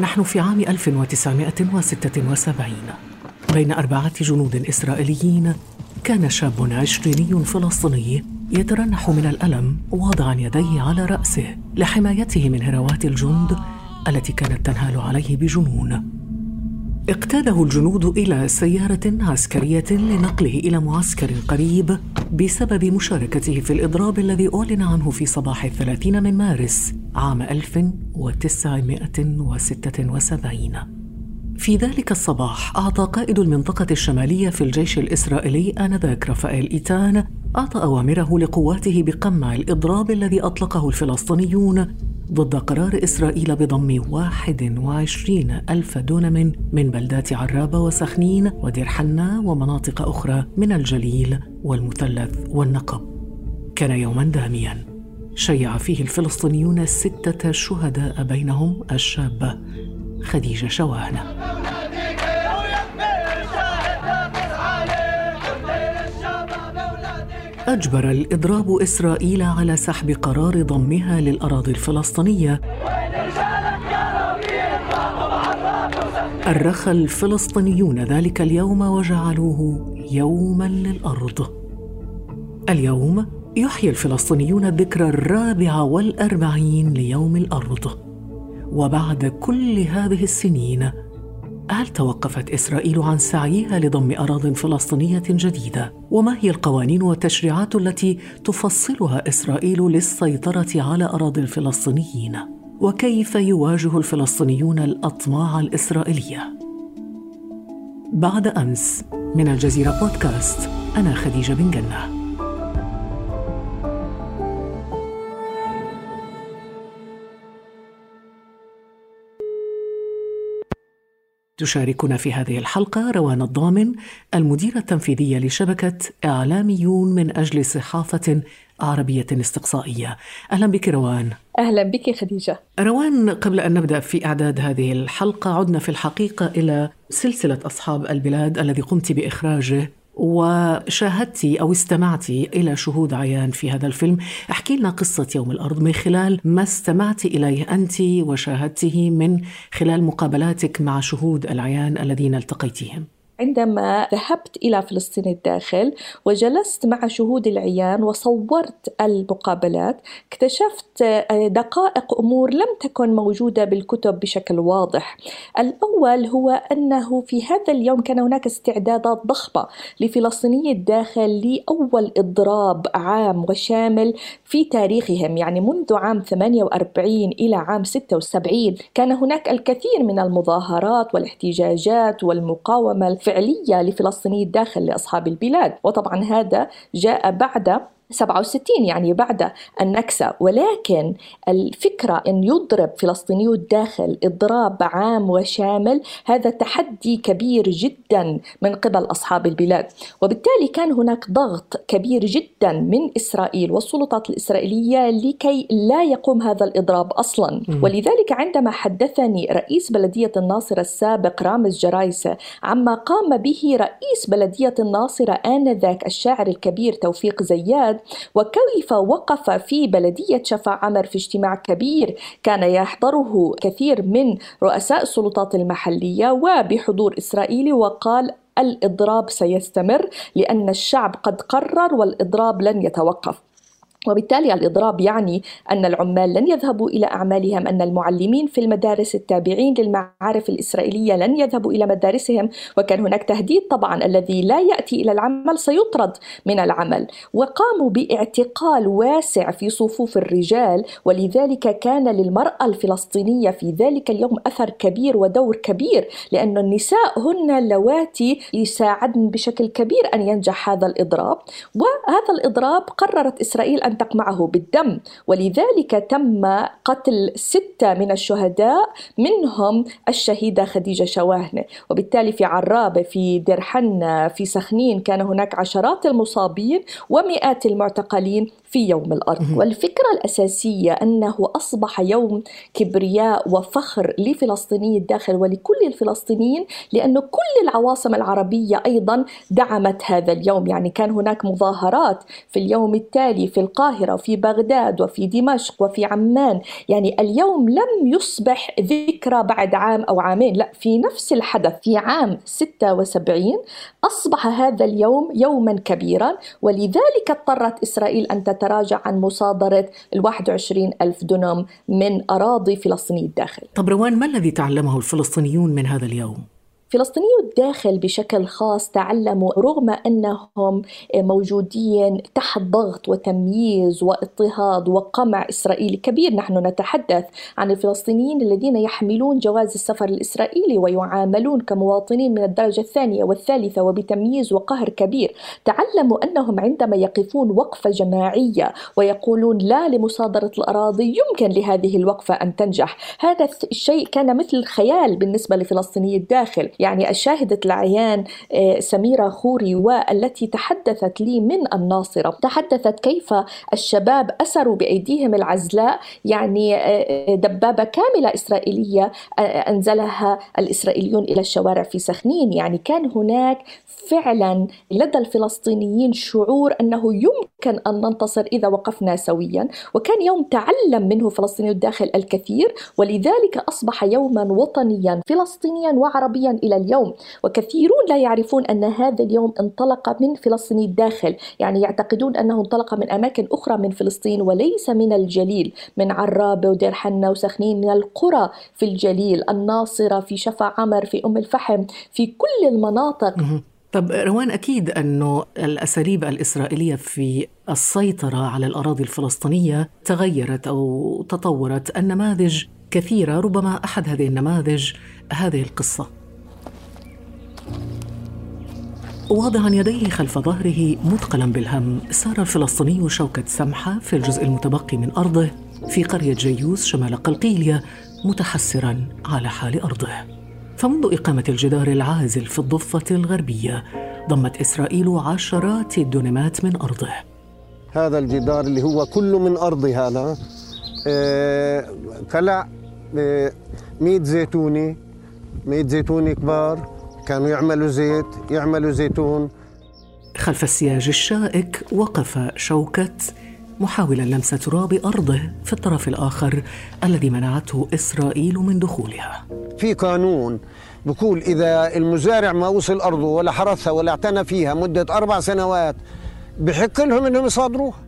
نحن في عام 1976 بين أربعة جنود إسرائيليين كان شاب عشريني فلسطيني يترنح من الألم واضعا يديه على رأسه لحمايته من هروات الجند التي كانت تنهال عليه بجنون. اقتاده الجنود إلى سيارة عسكرية لنقله إلى معسكر قريب بسبب مشاركته في الإضراب الذي أعلن عنه في صباح الثلاثين من مارس عام 1976 في ذلك الصباح أعطى قائد المنطقة الشمالية في الجيش الإسرائيلي آنذاك رافائيل إيتان أعطى أوامره لقواته بقمع الإضراب الذي أطلقه الفلسطينيون ضد قرار إسرائيل بضم 21 ألف دونم من بلدات عرابة وسخنين ودير حنا ومناطق أخرى من الجليل والمثلث والنقب. كان يوما داميا. شيع فيه الفلسطينيون ستة شهداء بينهم الشابة خديجة شواهنة. أجبر الإضراب إسرائيل على سحب قرار ضمها للأراضي الفلسطينية. أرخى الفلسطينيون ذلك اليوم وجعلوه يوما للأرض. اليوم يحيي الفلسطينيون الذكرى الرابعة والأربعين ليوم الأرض. وبعد كل هذه السنين هل توقفت إسرائيل عن سعيها لضم اراض فلسطينية جديدة؟ وما هي القوانين والتشريعات التي تفصلها إسرائيل للسيطرة على اراضي الفلسطينيين وكيف يواجه الفلسطينيون الأطماع الإسرائيلية؟ بعد أمس من الجزيرة بودكاست أنا خديجة بن جنة. تشاركنا في هذه الحلقة روان الضامن المديرة التنفيذية لشبكة إعلاميون من أجل صحافة عربية استقصائية. أهلا بك روان. أهلا بك خديجة. روان قبل أن نبدأ في إعداد هذه الحلقة عدنا في الحقيقة إلى سلسلة أصحاب البلاد الذي قمت بإخراجه. وشاهدت أو استمعت إلى شهود عيان في هذا الفيلم. احكي لنا قصة يوم الأرض من خلال ما استمعت إليه أنت وشاهدته من خلال مقابلاتك مع شهود العيان الذين التقيتهم عندما ذهبت إلى فلسطين الداخل وجلست مع شهود العيان وصورت المقابلات اكتشفت آه، دقائق أمور لم تكن موجودة بالكتب بشكل واضح. الأول هو أنه في هذا اليوم كان هناك استعدادات ضخمة لفلسطيني الداخل لأول إضراب عام وشامل في تاريخهم. يعني منذ عام 48 إلى عام 76 كان هناك الكثير من المظاهرات والاحتجاجات والمقاومة الفعلية لفلسطيني الداخل لأصحاب البلاد. وطبعا هذا جاء بعد 67 يعني بعد النكسة ولكن الفكرة أن يضرب فلسطينيو الداخل إضراب عام وشامل هذا تحدي كبير جدا من قبل أصحاب البلاد. وبالتالي كان هناك ضغط كبير جدا من إسرائيل والسلطات الإسرائيلية لكي لا يقوم هذا الإضراب أصلا. ولذلك عندما حدثني رئيس بلدية الناصرة السابق رامز جرايسة عما قام به رئيس بلدية الناصرة آنذاك الشاعر الكبير توفيق زياد وكيف وقف في بلدية شفا عمر في اجتماع كبير كان يحضره كثير من رؤساء السلطات المحلية وبحضور إسرائيلي وقال الإضراب سيستمر لأن الشعب قد قرر والإضراب لن يتوقف. وبالتالي الإضراب يعني أن العمال لن يذهبوا إلى أعمالهم أن المعلمين في المدارس التابعين للمعارف الإسرائيلية لن يذهبوا إلى مدارسهم. وكان هناك تهديد طبعا الذي لا يأتي إلى العمل سيطرد من العمل. وقاموا باعتقال واسع في صفوف الرجال ولذلك كان للمرأة الفلسطينية في ذلك اليوم أثر كبير ودور كبير لأن النساء هن اللواتي يساعدن بشكل كبير أن ينجح هذا الإضراب. وهذا الإضراب قررت إسرائيل أن تقمعه بالدم. ولذلك تم قتل ستة من الشهداء منهم الشهيدة خديجة شواهنة. وبالتالي في عرابة في درحنة في سخنين كان هناك عشرات المصابين ومئات المعتقلين في يوم الأرض. والفكرة الأساسية أنه أصبح يوم كبرياء وفخر لفلسطيني الداخل ولكل الفلسطينيين لأن كل العواصم العربية أيضا دعمت هذا اليوم. يعني كان هناك مظاهرات في اليوم التالي في القاهرة القاهرة وفي بغداد وفي دمشق وفي عمان. يعني اليوم لم يصبح ذكرى بعد عام أو عامين لا في نفس الحدث في عام 76 أصبح هذا اليوم يوما كبيرا. ولذلك اضطرت إسرائيل أن تتراجع عن مصادرة ال 21 ألف دنم من أراضي فلسطيني الداخل طب روان ما الذي تعلمه الفلسطينيون من هذا اليوم؟ فلسطينيو الداخل بشكل خاص تعلموا رغم أنهم موجودين تحت ضغط وتمييز واضطهاد وقمع إسرائيلي كبير، نحن نتحدث عن الفلسطينيين الذين يحملون جواز السفر الإسرائيلي ويعاملون كمواطنين من الدرجة الثانية والثالثة وبتمييز وقهر كبير، تعلموا أنهم عندما يقفون وقفة جماعية ويقولون لا لمصادرة الأراضي يمكن لهذه الوقفة أن تنجح، هذا الشيء كان مثل خيال بالنسبة لفلسطيني الداخل، يعني الشاهدة العيان آه، سميرة خوري والتي تحدثت لي من الناصرة. تحدثت كيف الشباب أسروا بأيديهم العزلاء. يعني آه، دبابة كاملة إسرائيلية آه، أنزلها الإسرائيليون إلى الشوارع في سخنين. يعني كان هناك فعلا لدى الفلسطينيين شعور أنه يمكن أن ننتصر إذا وقفنا سويا. وكان يوم تعلم منه فلسطيني الداخل الكثير ولذلك أصبح يوما وطنيا فلسطينيا وعربيا إلى اليوم. وكثيرون لا يعرفون أن هذا اليوم انطلق من فلسطيني الداخل. يعني يعتقدون أنه انطلق من أماكن أخرى من فلسطين وليس من الجليل. من عرابة ودير حنا وسخنين من القرى في الجليل. الناصرة في شفا عمر في أم الفحم في كل المناطق. طب روان أكيد أنه الأساليب الإسرائيلية في السيطرة على الأراضي الفلسطينية تغيرت أو تطورت. النماذج كثيرة ربما أحد هذه النماذج هذه القصة. واضعا يديه خلف ظهره مثقلا بالهم. سار الفلسطيني شوكة سمحة في الجزء المتبقي من أرضه في قرية جيوس شمال قلقيلية متحسرا على حال أرضه. فمنذ إقامة الجدار العازل في الضفة الغربية ضمت إسرائيل عشرات الدونمات من أرضه. هذا الجدار اللي هو كله من أرضي هذا آه كلع آه 100 زيتونة 100 زيتونة كبار. كانوا يعملوا زيت يعملوا زيتون. خلف السياج الشائك وقف شوكة محاولا لمس تراب أرضه في الطرف الآخر الذي منعته إسرائيل من دخولها. في قانون بقول إذا المزارع ما وصل أرضه ولا حرثها ولا اعتنى فيها مدة أربع سنوات بحق لهم أنهم يصادروها.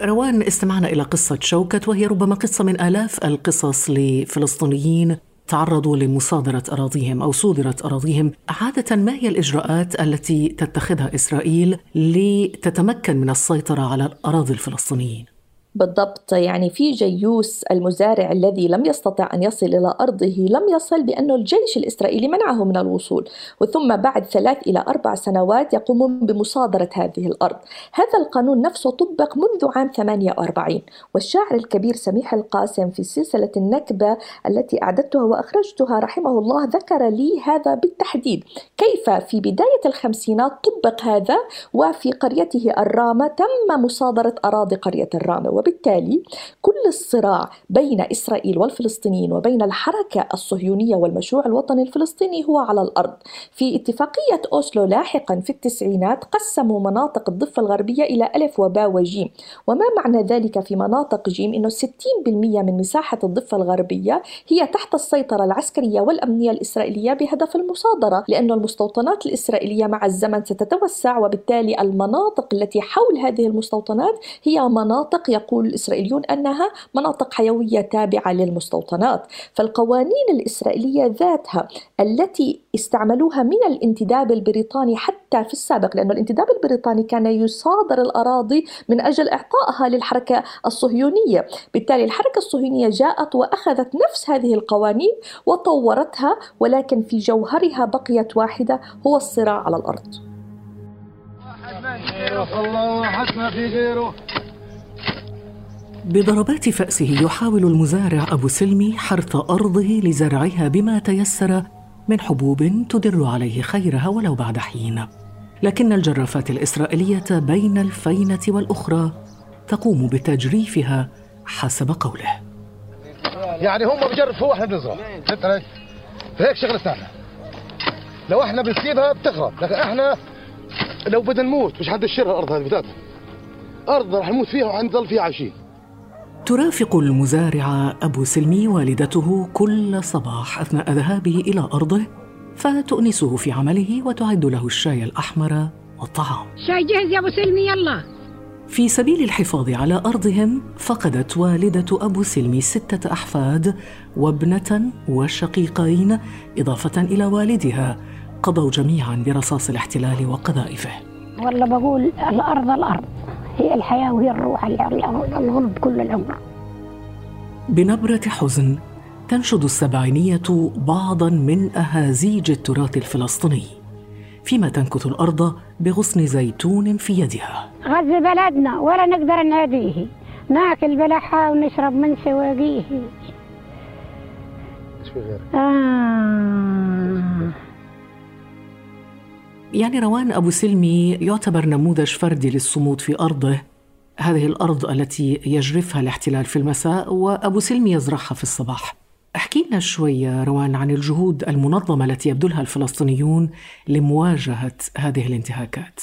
روان استمعنا إلى قصة شوكت وهي ربما قصة من آلاف القصص لفلسطينيين تعرضوا لمصادرة أراضيهم أو صودرت أراضيهم عادة ما هي الإجراءات التي تتخذها إسرائيل لتتمكن من السيطرة على الأراضي الفلسطينيين؟ بالضبط. يعني في جيوس المزارع الذي لم يستطع أن يصل إلى أرضه لم يصل بأن الجيش الإسرائيلي منعه من الوصول وثم بعد ثلاث إلى أربع سنوات يقومون بمصادرة هذه الأرض. هذا القانون نفسه طبق منذ عام 48 والشاعر الكبير سميح القاسم في سلسلة النكبة التي أعددتها وأخرجتها رحمه الله ذكر لي هذا بالتحديد. كيف في بداية الخمسينات طبق هذا وفي قريته الرامة تم مصادرة أراضي قرية الرامة؟ وبالتالي كل الصراع بين إسرائيل والفلسطينيين وبين الحركة الصهيونية والمشروع الوطني الفلسطيني هو على الأرض. في اتفاقية أوسلو لاحقا في التسعينات قسموا مناطق الضفة الغربية إلى ألف وباء وجيم. وما معنى ذلك في مناطق جيم؟ أنه 60% من مساحة الضفة الغربية هي تحت السيطرة العسكرية والأمنية الإسرائيلية بهدف المصادرة لأن المستوطنات الإسرائيلية مع الزمن ستتوسع وبالتالي المناطق التي حول هذه المستوطنات هي مناطق يقول يقول الإسرائيليون أنها مناطق حيوية تابعة للمستوطنات فالقوانين الإسرائيلية ذاتها التي استعملوها من الانتداب البريطاني حتى في السابق لأن الانتداب البريطاني كان يصادر الأراضي من أجل إعطائها للحركة الصهيونية. بالتالي الحركة الصهيونية جاءت وأخذت نفس هذه القوانين وطورتها ولكن في جوهرها بقيت واحدة هو الصراع على الأرض. واحد ما في غيره. بضربات فأسه يحاول المزارع أبو سلمي حرث أرضه لزرعها بما تيسر من حبوب تدر عليه خيرها ولو بعد حين. لكن الجرافات الإسرائيلية بين الفينة والأخرى تقوم بتجريفها حسب قوله. يعني هم بجرفوا وإحنا بنزرع هيك شغلتنا إحنا. لو إحنا بنسيبها بتخرب لكن إحنا لو بدنا نموت مش حد يشتريها الأرض هذه بتاعتها أرض راح نموت فيها وحنضل فيها عايشين. ترافق المزارع أبو سلمي والدته كل صباح أثناء ذهابه إلى أرضه فتؤنسه في عمله وتعد له الشاي الأحمر والطعام. شاي جاهز يا أبو سلمي يلا. في سبيل الحفاظ على أرضهم فقدت والدة أبو سلمي ستة أحفاد وابنة وشقيقين إضافة إلى والدها. قضوا جميعا برصاص الاحتلال وقذائفه. والله بقول الأرض الأرض. هي الحياة وهي الروح الغلب كل العمر. بنبرة حزن تنشد السبعينية بعضا من أهازيج التراث الفلسطيني فيما تنكث الأرض بغصن زيتون في يدها. غزة بلدنا ولا نقدر نهديه ناكل بلحها ونشرب من سواقيه آه. يعني روان أبو سلمي يعتبر نموذج فردي للصمود في أرضه. هذه الأرض التي يجرفها الاحتلال في المساء وأبو سلمي يزرعها في الصباح. أحكي لنا شوي روان عن الجهود المنظمة التي يبذلها الفلسطينيون لمواجهة هذه الانتهاكات.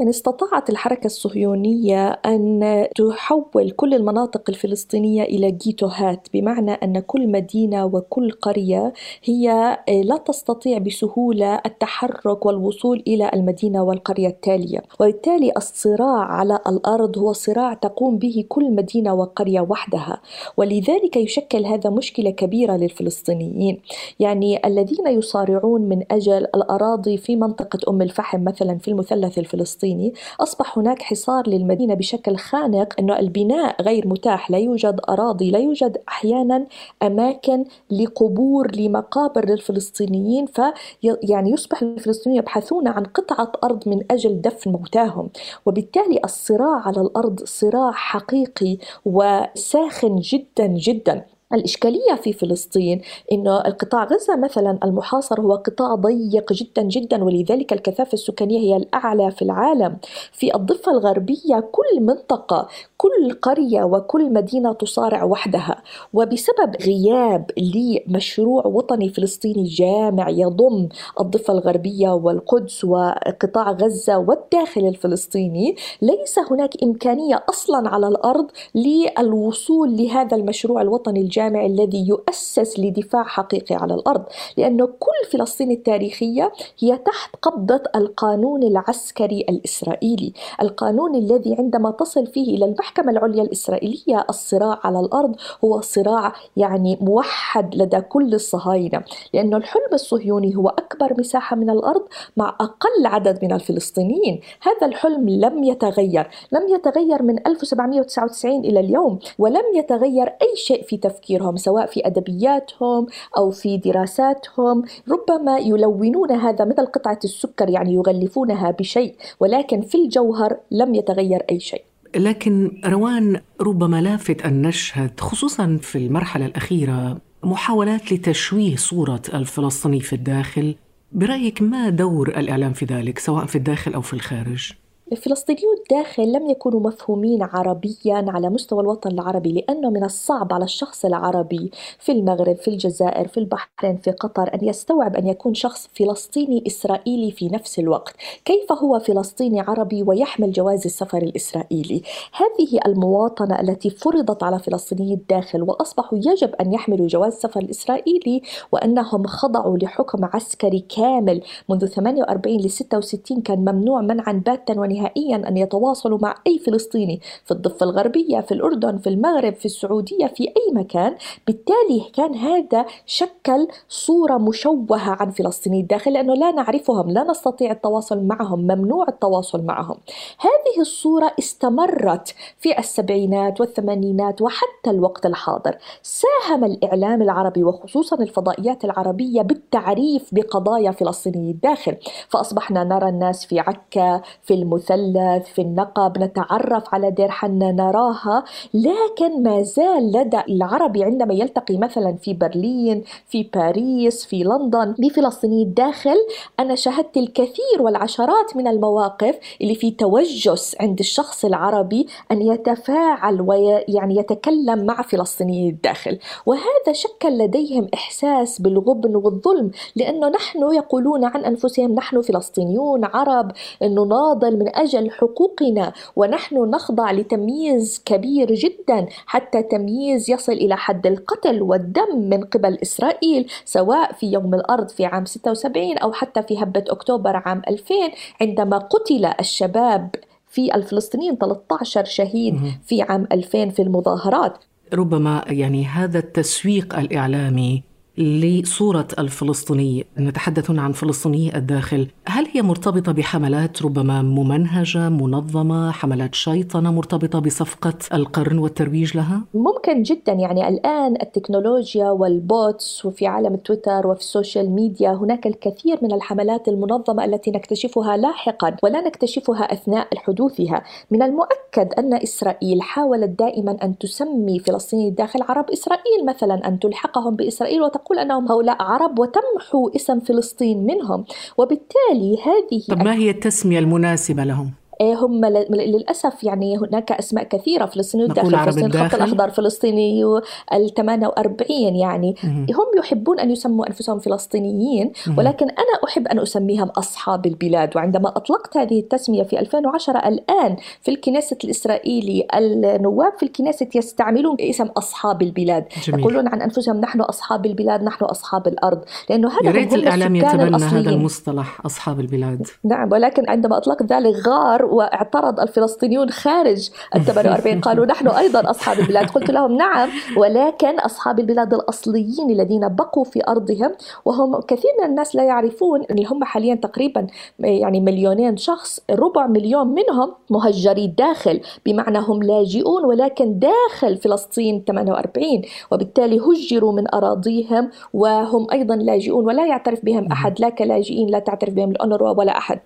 يعني استطاعت الحركة الصهيونية أن تحول كل المناطق الفلسطينية إلى جيتوهات بمعنى أن كل مدينة وكل قرية هي لا تستطيع بسهولة التحرك والوصول إلى المدينة والقرية التالية. وبالتالي الصراع على الأرض هو صراع تقوم به كل مدينة وقرية وحدها. ولذلك يشكل هذا مشكلة كبيرة للفلسطينيين. يعني الذين يصارعون من أجل الأراضي في منطقة أم الفحم مثلا في المثلث الفلسطيني الفلسطيني أصبح هناك حصار للمدينة بشكل خانق أنه البناء غير متاح لا يوجد أراضي لا يوجد أحيانا أماكن لقبور لمقابر للفلسطينيين في يعني يصبح الفلسطينيين يبحثون عن قطعة أرض من أجل دفن موتاهم. وبالتالي الصراع على الأرض صراع حقيقي وساخن جدا جدا. الإشكالية في فلسطين أنه القطاع غزة مثلا المحاصر هو قطاع ضيق جدا جدا ولذلك الكثافة السكانية هي الأعلى في العالم. في الضفة الغربية كل منطقة كل قرية وكل مدينة تصارع وحدها. وبسبب غياب لمشروع وطني فلسطيني جامع يضم الضفة الغربية والقدس وقطاع غزة والداخل الفلسطيني ليس هناك إمكانية أصلا على الأرض للوصول لهذا المشروع الوطني الجامع. الجامع الذي يؤسس لدفاع حقيقي على الأرض، لأنه كل فلسطين التاريخية هي تحت قبضة القانون العسكري الإسرائيلي، القانون الذي عندما تصل فيه إلى المحكمة العليا الإسرائيلية الصراع على الأرض هو صراع يعني موحد لدى كل الصهاينة، لأنه الحلم الصهيوني هو أكبر مساحة من الأرض مع أقل عدد من الفلسطينيين، هذا الحلم لم يتغير، لم يتغير من 1799 إلى اليوم، ولم يتغير أي شيء في تفكير تفكيرهم سواء في أدبياتهم أو في دراساتهم. ربما يلونون هذا مثل قطعة السكر يعني يغلفونها بشيء ولكن في الجوهر لم يتغير أي شيء. لكن روان ربما لافت أن نشهد خصوصا في المرحلة الأخيرة محاولات لتشويه صورة الفلسطيني في الداخل. برأيك ما دور الإعلام في ذلك سواء في الداخل أو في الخارج؟ الفلسطينيون الداخل لم يكونوا مفهومين عربيا على مستوى الوطن العربي لأنه من الصعب على الشخص العربي في المغرب في الجزائر في البحرين في قطر أن يستوعب أن يكون شخص فلسطيني إسرائيلي في نفس الوقت. كيف هو فلسطيني عربي ويحمل جواز السفر الإسرائيلي؟ هذه المواطنة التي فرضت على فلسطيني الداخل وأصبحوا يجب أن يحملوا جواز السفر الإسرائيلي وأنهم خضعوا لحكم عسكري كامل منذ 48 ل 66 كان ممنوع منعا باتا ونهائيا نهائيا أن يتواصلوا مع أي فلسطيني في الضفة الغربية في الأردن في المغرب في السعودية في أي مكان. بالتالي كان هذا شكل صورة مشوهة عن فلسطيني الداخل لأنه لا نعرفهم لا نستطيع التواصل معهم ممنوع التواصل معهم. هذه الصورة استمرت في السبعينات والثمانينات وحتى الوقت الحاضر. ساهم الإعلام العربي وخصوصا الفضائيات العربية بالتعريف بقضايا فلسطيني الداخل. فأصبحنا نرى الناس في عكا في المث المثلث في النقب نتعرف على دير حنا نراها. لكن ما زال لدى العربي عندما يلتقي مثلا في برلين في باريس في لندن بفلسطيني الداخل أنا شاهدت الكثير والعشرات من المواقف اللي في توجس عند الشخص العربي أن يتفاعل ويعني يتكلم مع فلسطيني الداخل. وهذا شكل لديهم إحساس بالغبن والظلم لأنه نحن يقولون عن أنفسهم نحن فلسطينيون عرب نناضل من أجل حقوقنا ونحن نخضع لتمييز كبير جدا حتى تمييز يصل إلى حد القتل والدم من قبل إسرائيل سواء في يوم الأرض في عام 76 أو حتى في هبة أكتوبر عام 2000 عندما قتل الشباب في الفلسطينيين 13 شهيد في عام 2000 في المظاهرات. ربما يعني هذا التسويق الإعلامي لصورة الفلسطيني. نتحدث عن فلسطيني الداخل. هل هي مرتبطة بحملات ربما ممنهجة منظمة حملات شيطنة مرتبطة بصفقة القرن والترويج لها؟ ممكن جدا. يعني الآن التكنولوجيا وال bots وفي عالم تويتر وفي ال social media هناك الكثير من الحملات المنظمة التي نكتشفها لاحقا ولا نكتشفها أثناء حدوثها. من المؤكد أن إسرائيل حاولت دائما أن تسمي فلسطيني الداخل عرب إسرائيل مثلا أن تلحقهم بإسرائيل وتقول تقول أنهم هؤلاء عرب وتمحو اسم فلسطين منهم وبالتالي هذه طب ما هي التسمية المناسبة لهم؟ إيه، هم للأسف يعني هناك أسماء كثيرة. فلسطينيو داخل فلسطين الخط الأخضر فلسطيني ال 48 يعني. مم. هم يحبون أن يسموا أنفسهم فلسطينيين مم. ولكن أنا أحب أن أسميهم أصحاب البلاد. وعندما أطلقت هذه التسمية في 2010 الآن في الكنيسة الإسرائيلي النواب في الكنيسة يستعملون اسم أصحاب البلاد. جميل. يقولون عن أنفسهم نحن أصحاب البلاد نحن أصحاب الأرض. لأنه هذا يا ريت الإعلام يتبنى هذا المصطلح أصحاب البلاد. نعم ولكن عندما أطلقت ذلك غار واعترض الفلسطينيون خارج ال 48 قالوا نحن أيضا أصحاب البلاد. قلت لهم نعم ولكن أصحاب البلاد الأصليين الذين بقوا في أرضهم وهم كثير من الناس لا يعرفون إن هم حاليا تقريبا يعني مليونين شخص ربع مليون منهم مهجري الداخل بمعنى هم لاجئون ولكن داخل فلسطين 48 وبالتالي هجروا من أراضيهم وهم أيضا لاجئون ولا يعترف بهم أحد لا كلاجئين لا تعترف بهم الأونروا ولا أحد.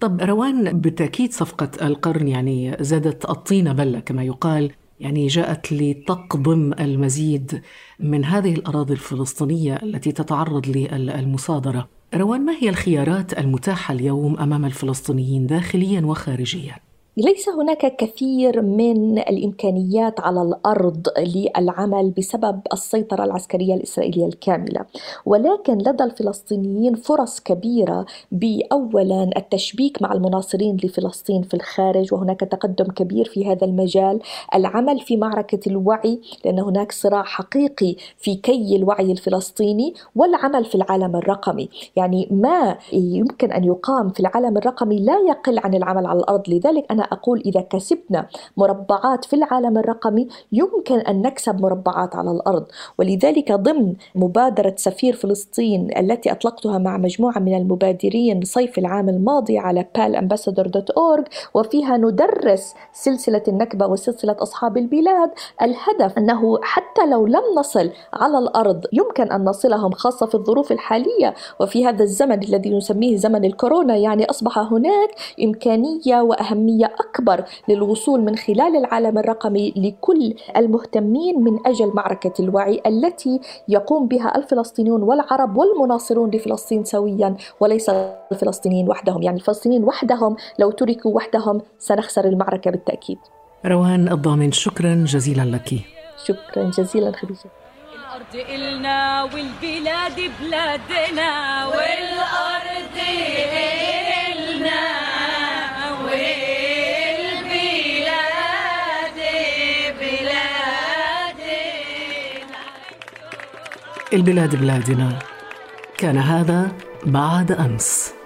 طب روان بالتأكيد صفقة القرن يعني زادت الطين بلة كما يقال يعني جاءت لتقضم المزيد من هذه الأراضي الفلسطينية التي تتعرض للمصادرة روان ما هي الخيارات المتاحة اليوم أمام الفلسطينيين داخليا وخارجيا؟ ليس هناك كثير من الإمكانيات على الأرض للعمل بسبب السيطرة العسكرية الإسرائيلية الكاملة. ولكن لدى الفلسطينيين فرص كبيرة باولا التشبيك مع المناصرين لفلسطين في الخارج وهناك تقدم كبير في هذا المجال. العمل في معركة الوعي لأن هناك صراع حقيقي في كي الوعي الفلسطيني والعمل في العالم الرقمي. يعني ما يمكن أن يقام في العالم الرقمي لا يقل عن العمل على الأرض. لذلك أنا أقول إذا كسبنا مربعات في العالم الرقمي يمكن أن نكسب مربعات على الأرض. ولذلك ضمن مبادرة سفير فلسطين التي أطلقتها مع مجموعة من المبادرين صيف العام الماضي على palambassador.org وفيها ندرس سلسلة النكبة وسلسلة أصحاب البلاد. الهدف أنه حتى لو لم نصل على الأرض يمكن أن نصلهم خاصة في الظروف الحالية. وفي هذا الزمن الذي نسميه زمن الكورونا يعني أصبح هناك إمكانية وأهمية أكبر للوصول من خلال العالم الرقمي لكل المهتمين من أجل معركة الوعي التي يقوم بها الفلسطينيون والعرب والمناصرون لفلسطين سويا وليس الفلسطينيين وحدهم. يعني الفلسطينيين وحدهم لو تركوا وحدهم سنخسر المعركة بالتأكيد. روان الضامن شكرا جزيلا لك. شكرا جزيلا خديجة. الأرض إلنا والبلاد بلادنا والأرض إلنا. البلاد بلادنا. كان هذا بعد أمس.